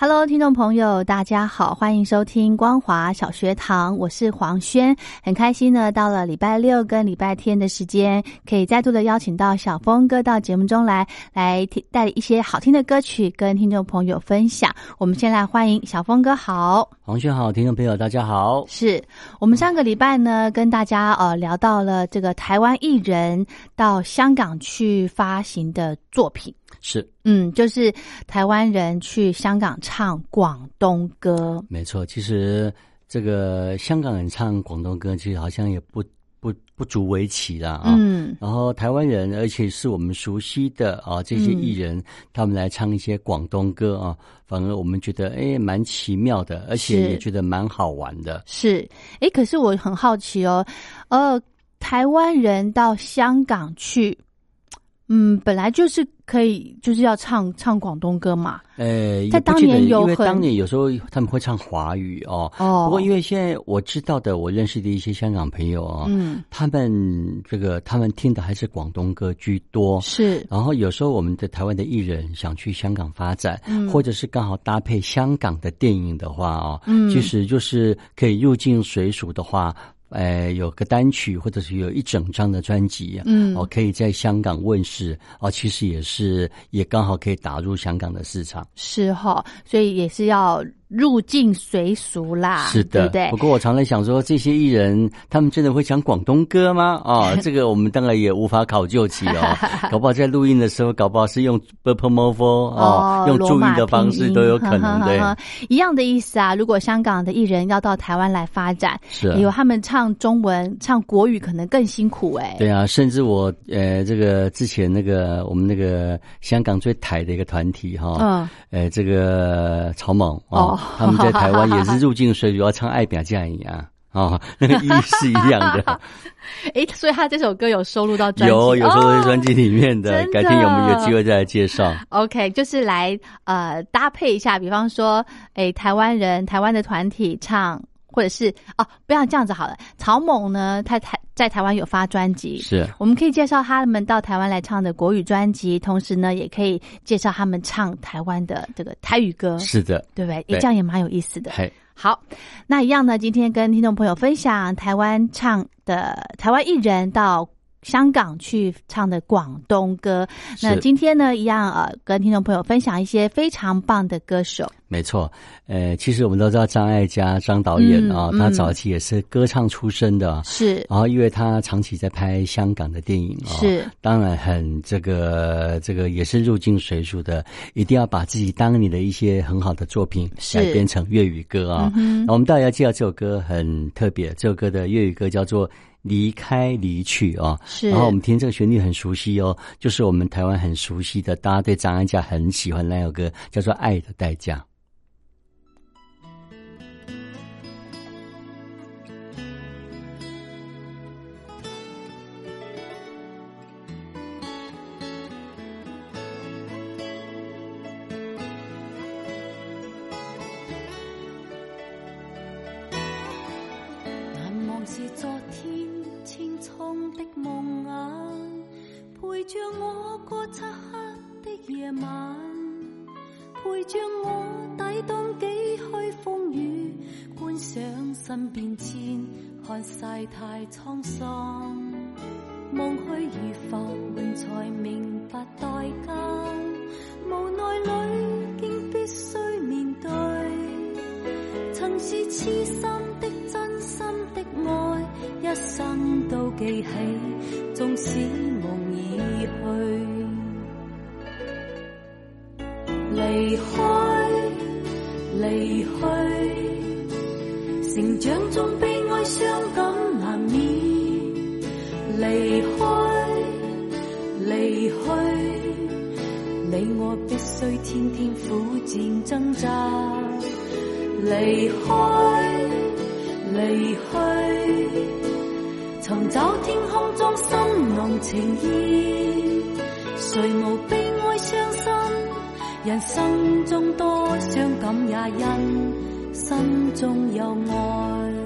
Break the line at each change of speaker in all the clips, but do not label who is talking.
Hello，听众朋友，大家好，欢迎收听光华小学堂，我是黄轩，很开心呢，到了礼拜六跟礼拜天的时间，可以再度的邀请到小峰哥到节目中来，来带一些好听的歌曲跟听众朋友分享。我们先来欢迎小峰哥，好，
黄轩好，听众朋友大家好，
是我们上个礼拜呢，跟大家呃聊到了这个台湾艺人到香港去发行的作品。
是，
嗯，就是台湾人去香港唱广东歌，
没错。其实这个香港人唱广东歌，其实好像也不不不足为奇了啊。嗯，然后台湾人，而且是我们熟悉的啊这些艺人，他们来唱一些广东歌啊，反而我们觉得哎蛮奇妙的，而且也觉得蛮好玩的。
是，哎，可是我很好奇哦，呃，台湾人到香港去。嗯，本来就是可以，就是要唱唱广东歌嘛。
呃，
在当年有，
因为当年有时候他们会唱华语哦。哦。不过因为现在我知道的，我认识的一些香港朋友啊，嗯，他们这个他们听的还是广东歌居多。
是。
然后有时候我们的台湾的艺人想去香港发展，嗯，或者是刚好搭配香港的电影的话哦，嗯，其实就是可以入境随俗的话。呃，有个单曲，或者是有一整张的专辑，嗯，哦，可以在香港问世，哦，其实也是，也刚好可以打入香港的市场，
是哈，所以也是要。入境随俗啦，
是的，
对对？
不过我常常想说，这些艺人他们真的会讲广东歌吗？啊，这个我们当然也无法考究起哦。搞不好在录音的时候，搞不好是用 b p m o v o 哦，用注音的方式都有可能，对，
一样的意思啊。如果香港的艺人要到台湾来发展，
是
有他们唱中文、唱国语可能更辛苦哎。
对啊，甚至我呃，这个之前那个我们那个香港最台的一个团体哈，嗯，呃，这个草蜢哦。他们在台湾也是入境随俗，要唱《爱表这样一样啊，那个意是一样的。
哎，所以他这首歌有收录到专辑
有有收录在专辑里面的。改天有没有机会再来介绍
？OK，就是来呃搭配一下，比方说，哎，台湾人台湾的团体唱。或者是哦，不要这样子好了。曹猛呢，他台在台湾有发专辑，
是
我们可以介绍他们到台湾来唱的国语专辑，同时呢，也可以介绍他们唱台湾的这个台语歌。
是的，
对不对？这样也蛮有意思的。好，那一样呢，今天跟听众朋友分享台湾唱的台湾艺人到。香港去唱的广东歌，那今天呢，一样呃，跟听众朋友分享一些非常棒的歌手。
没错，呃，其实我们都知道张艾嘉张导演啊，他早期也是歌唱出身的，
是。
然后因为他长期在拍香港的电影啊，
是。
当然很这个这个也是入境随俗的，一定要把自己当年的一些很好的作品改编成粤语歌啊。那我们大家要介绍这首歌很特别，这首歌的粤语歌叫做。离开离去啊，
是。
然后我们听这个旋律很熟悉哦，就是我们台湾很熟悉的，大家对张艾嘉很喜欢那首歌，叫做《爱的代价》。
身变迁，看世态沧桑，梦去如浮云，才明白代价。无奈里，竟必须面对，曾是痴心的、真心的爱，一生都记起，纵使。成长中悲哀伤感难免，离开，离去，你我必须天天苦战挣扎，离开，离去。寻找天空中新浓情意，谁无悲哀伤心？人生中多伤感也因心中有爱。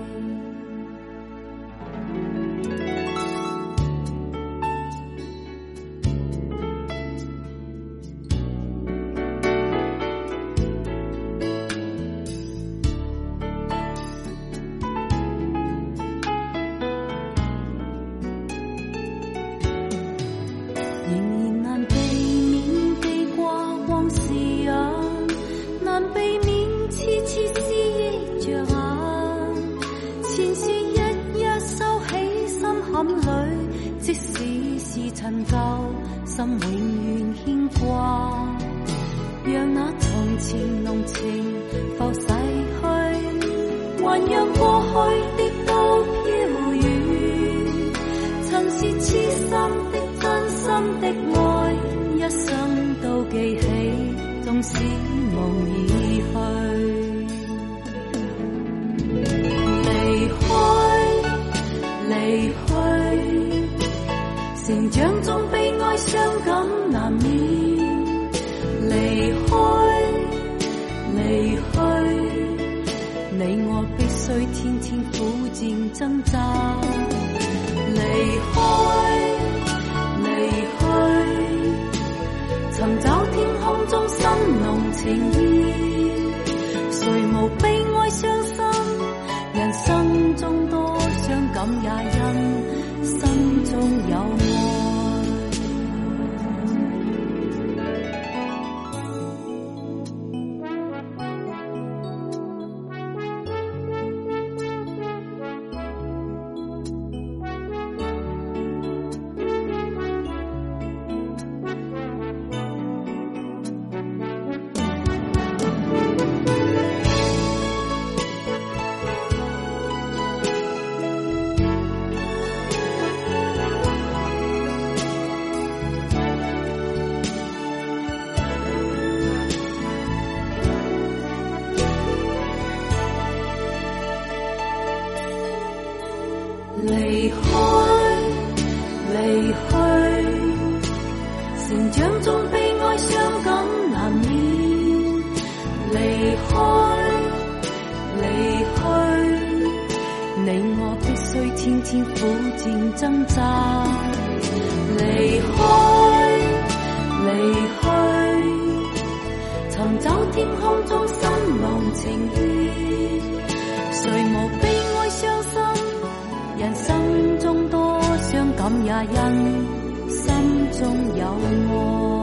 的
爱，一生都记起，纵使梦已去。离开，离去，成长中悲哀伤感难免。离开，离去，你我必须天天苦战挣扎。情意，谁无悲哀伤心？人生中多伤感也因心中有。谁无悲哀伤心，人生中多伤感也因心中有爱。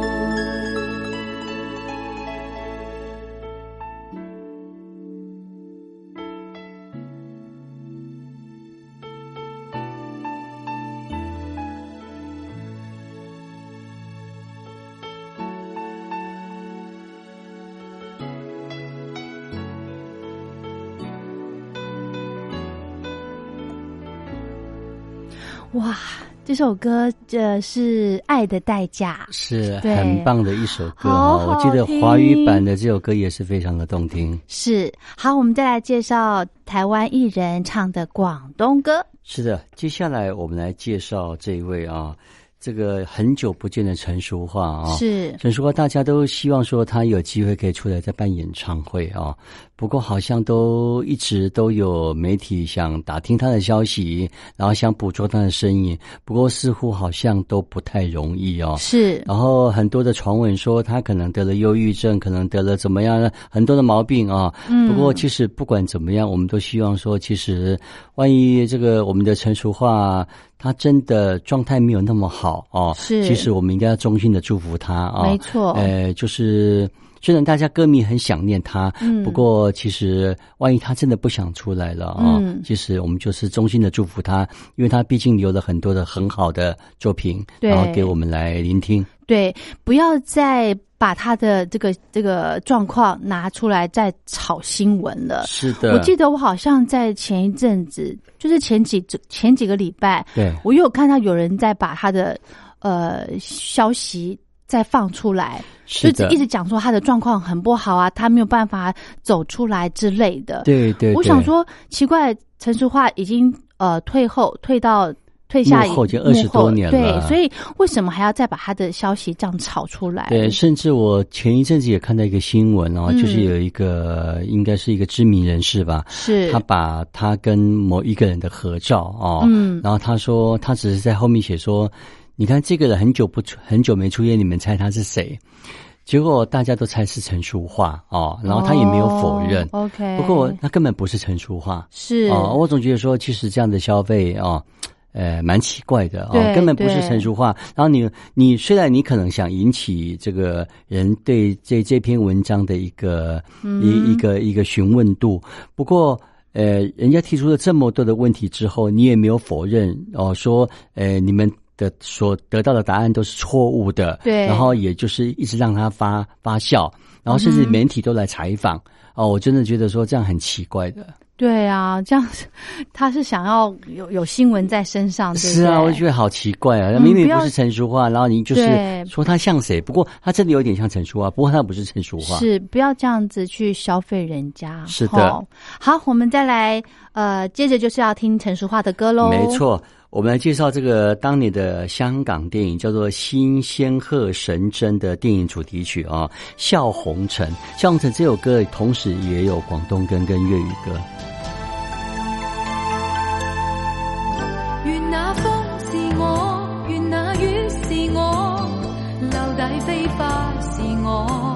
这首歌这是《爱的代价》，
是很棒的一首歌哈。我记得华语版的这首歌也是非常的动听。
是好，我们再来介绍台湾艺人唱的广东歌。
是的，接下来我们来介绍这一位啊。这个很久不见的陈淑桦啊，
是
陈淑桦，大家都希望说他有机会可以出来再办演唱会啊。不过好像都一直都有媒体想打听他的消息，然后想捕捉他的身影。不过似乎好像都不太容易哦。
是，
然后很多的传闻说他可能得了忧郁症，可能得了怎么样的很多的毛病啊。嗯。不过其实不管怎么样，我们都希望说，其实万一这个我们的陈淑桦。他真的状态没有那么好哦，
是，
其实我们应该要衷心的祝福他啊，
没错，
呃，就是虽然大家歌迷很想念他，
嗯。
不过其实万一他真的不想出来了啊、
嗯。
其实我们就是衷心的祝福他，因为他毕竟留了很多的很好的作品，
对。
然后给我们来聆听。
对，不要再把他的这个这个状况拿出来再炒新闻了。
是的，
我记得我好像在前一阵子，就是前几前几个礼拜，
对
我有看到有人在把他的呃消息再放出来，
是的
就一直讲说他的状况很不好啊，他没有办法走出来之类的。
对对，对
我想说，奇怪，陈淑桦已经呃退后，退到退下
幕后已经
幕
20多年了
对，
了。
所以为什么还要再把他的消息这样炒出来？
对，甚至我前一阵子也看到一个新闻哦，
嗯
就是有一个应该是一个知名人士吧，
是。
他把他跟某一个人的合照哦，
嗯。
然后他说他只是在后面写说，你看这个人很久不出很久没出现，你们猜他是谁？结果大家都猜是陈淑桦哦，然后他也没有否认。
哦 OK，
不过他根本不是陈淑桦。
是。
哦，我总觉得说，其实这样的消费哦，呃，蛮奇怪的哦，根本不是成熟化。然后你你虽然你可能想引起这个人对这这篇文章的一个、
嗯
一一个一个询问度，不过。呃，人家提出了这么多的问题之后，你也没有否认哦，说呃你们的所得到的答案都是错误的，
对
然后也就是一直让他发发酵，然后甚至媒体都来采访、哦，我真的觉得说这样很奇怪的。
对啊，这样子他是想要有有新闻在身上，
是啊，
对
我觉得好奇怪啊！明明不是陈淑桦，然后你就是
对
说他像谁？不过他真的有点像陈淑桦，不过他不是陈淑桦。
是不要这样子去消费人家。
是的
吼好，我们再来呃，接着就是要听陈淑桦的歌喽。
没，错。我们来介绍这个当年的香港电影，叫做《新仙鹤神针》的电影主题曲啊，《笑红尘》。《笑红尘》这首歌同时也有广东歌跟粤语歌。
愿那风是我，愿那雨是我，留底飛花是我，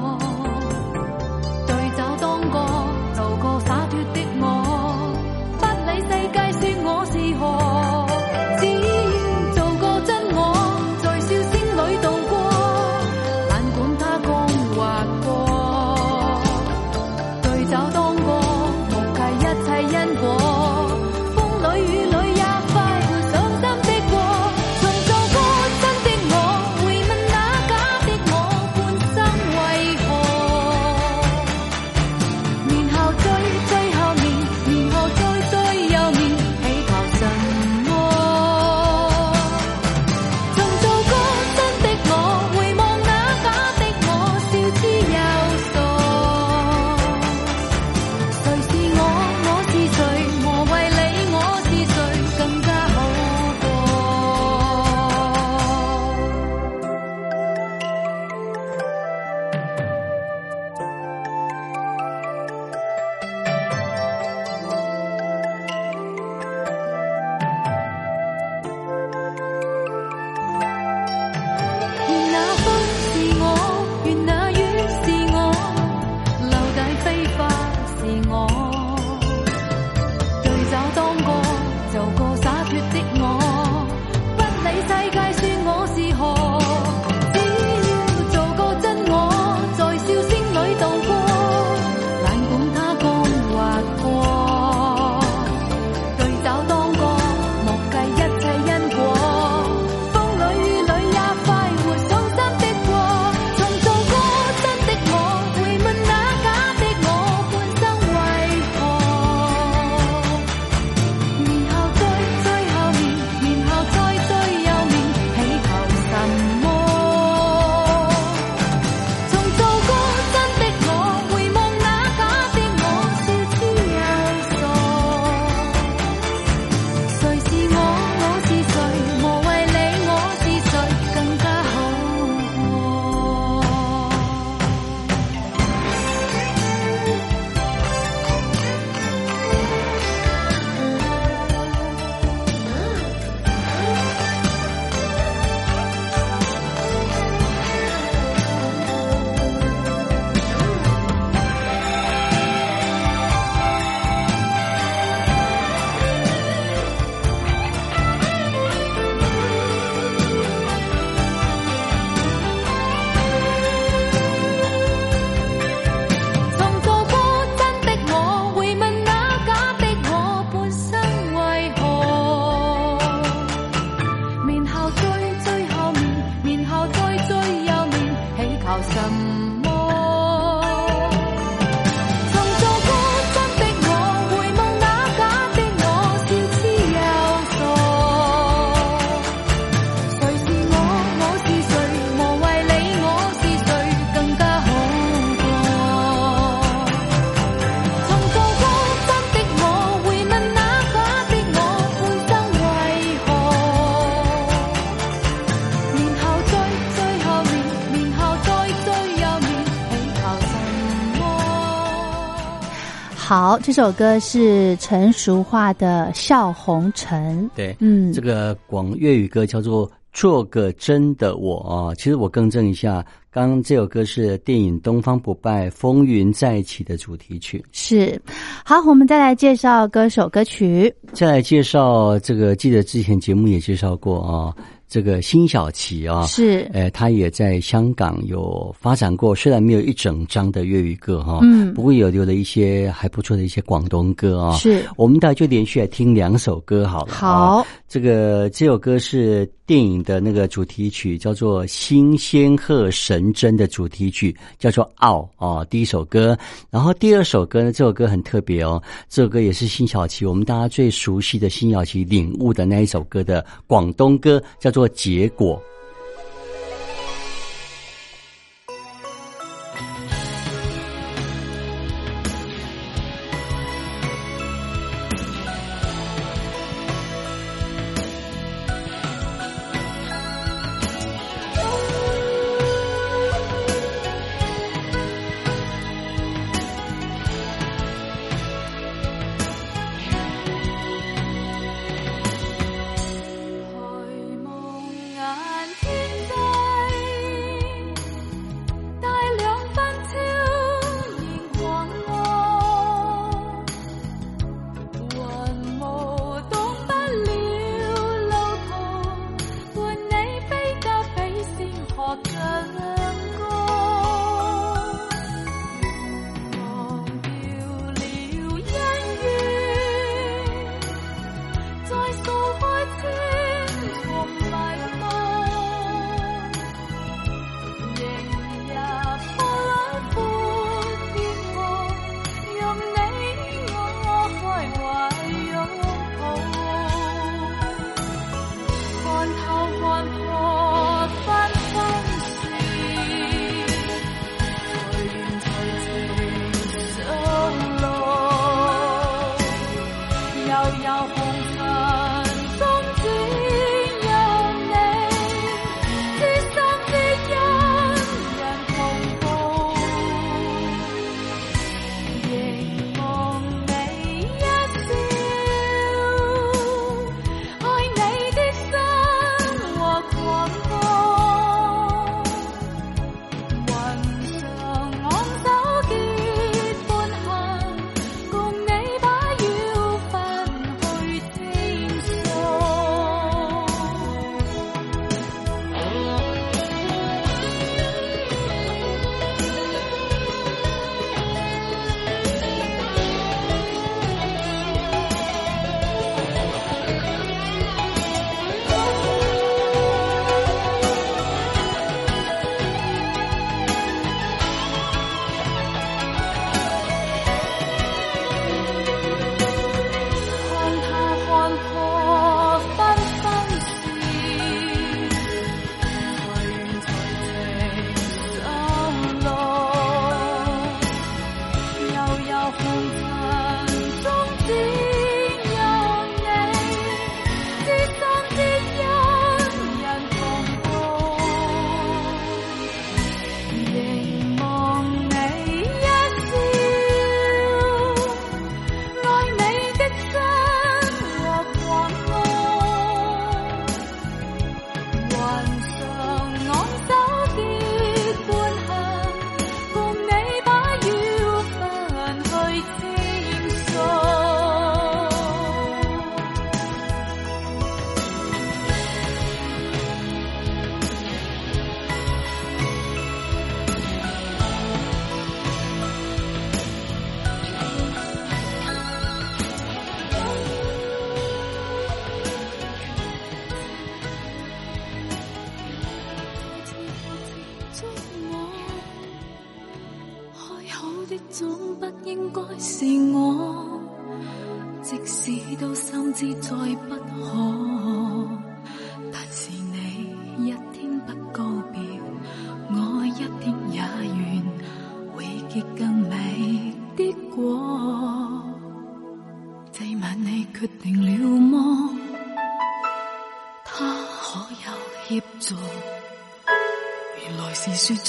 孝心。
好，这首歌是陈淑桦的《笑红尘》。
对，
嗯
这个广粤语歌叫做《做个真的我》啊。其实我更正一下，刚刚这首歌是电影《东方不败风云再起》的主题曲。
是。好，我们再来介绍歌手歌曲。
再来介绍这个，记得之前节目也介绍过啊，这个辛晓琪啊，
是
呃，他也在香港有发展过，虽然没有一整张的粤语歌哈，
嗯
不过有留了一些还不错的一些广东歌啊。
是
我们大家就连续来听两首歌好了。啊
好，
这个这首歌是电影的那个主题曲，叫做《新仙鹤神针》的主题曲，叫做《傲》啊，第一首歌。然后第二首歌呢，这首歌很特别哦，这首歌也是辛晓琪，我们大家最熟悉的辛晓琪领悟的那一首歌的广东歌，叫做《结果》。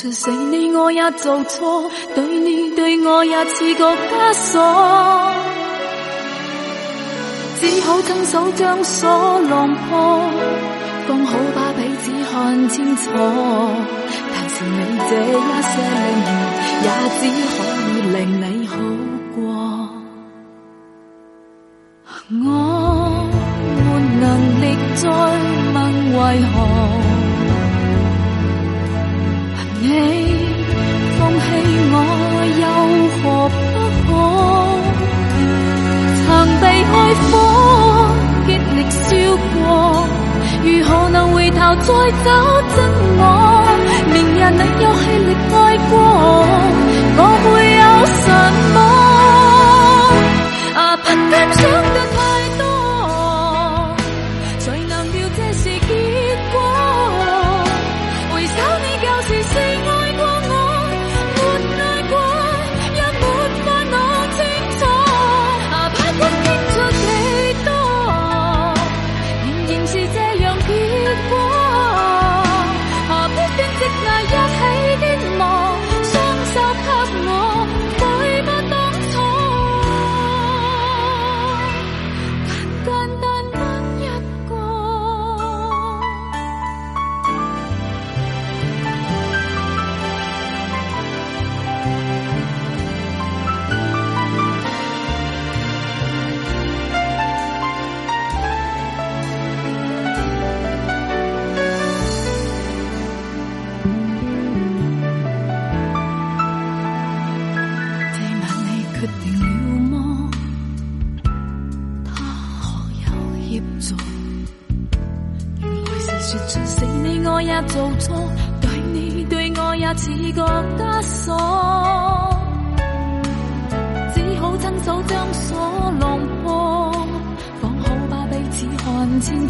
是
说出死你我也做错，对你对我也似个枷锁，只好亲手将锁弄破，方好把彼此看清楚。但是你这一些领悟，也只可以令你好过。我没能力再问为何。你放弃我又何不可？曾被爱火极力烧过，如何能回头再找真我？明日你又气力爱过，我会有什么？啊，不敢想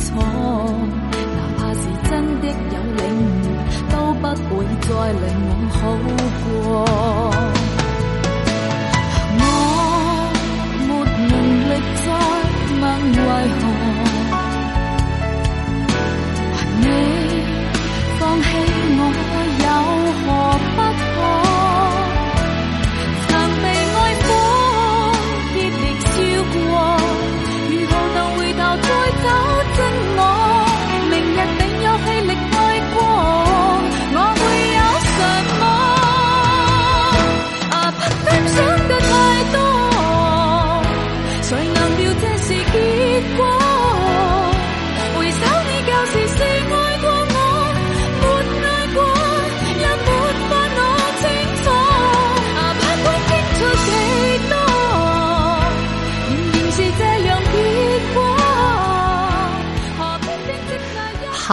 错。哪怕是真的有领悟，都不会再令我好过。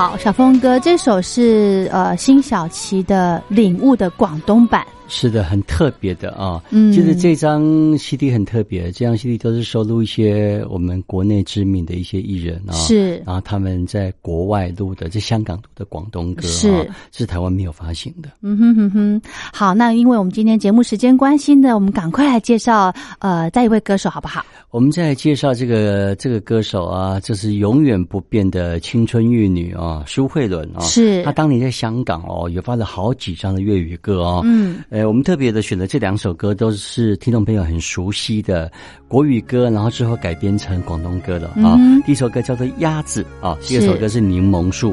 好，小峰哥，这首是呃辛晓琪的《领悟》的广东版。
是的，很特别的啊。
嗯
就是这张 CD 很特别，这张 CD 都是收录一些我们国内知名的一些艺人啊，
是
然后他们在国外录的，在香港录的广东歌
是
啊，是台湾没有发行的。
嗯哼哼哼，好，那因为我们今天节目时间关系呢，我们赶快来介绍呃再一位歌手好不好？
我们再来介绍这个这个歌手啊，这是永远不变的青春玉女啊，苏慧伦啊。
是
她当年在香港哦，也发了好几张的粤语歌哦。
嗯，
呃，我们特别的选择这两首歌都是听众朋友很熟悉的国语歌，然后之后改编成广东歌的啊。
嗯
第一首歌叫做《鸭子》啊，
是
第二首歌是《柠檬树》。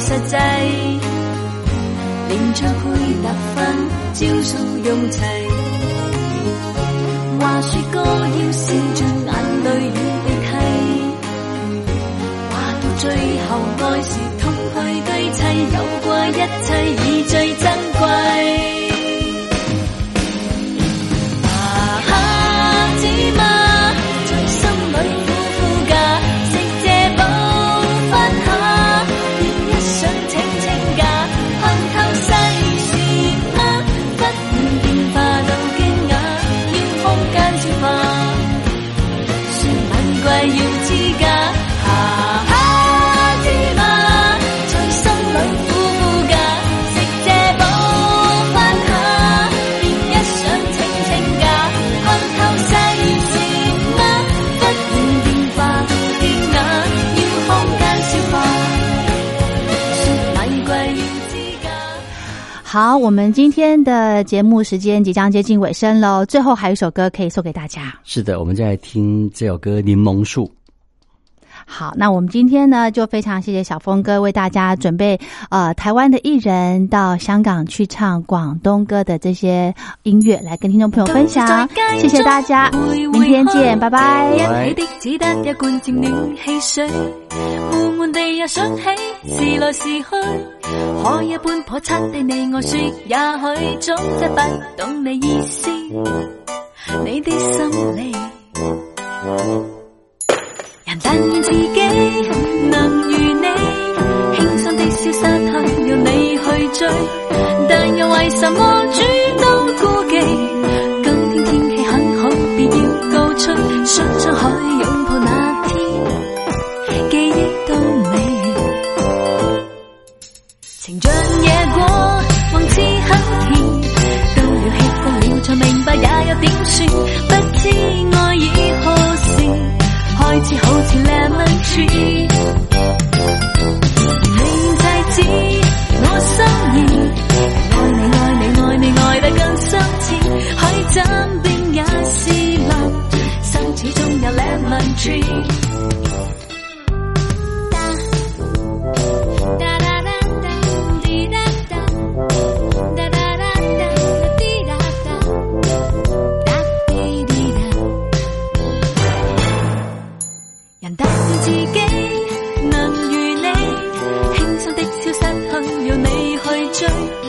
实际，连唱配搭分招数用齐。话说歌要笑尽眼泪与鼻涕，话到最后爱是痛配对砌，有过一切已最珍
好，我们今天的节目时间即将接近尾声喽，最后还有一首歌可以送给大家。
是的，我们在听这首歌《柠檬树》。
好，那我们今天呢，就非常谢谢小峰哥为大家准备呃台湾的艺人到香港去唱广东歌的这些音乐，来跟听众朋友分享。谢谢大家，明天见，拜拜。
地又想起时来时去可一般叵测的你我说，也许总是不懂你意思，你的心理。人但愿自己能如你，轻松的消失去，要你去追，但又为什么诸多懂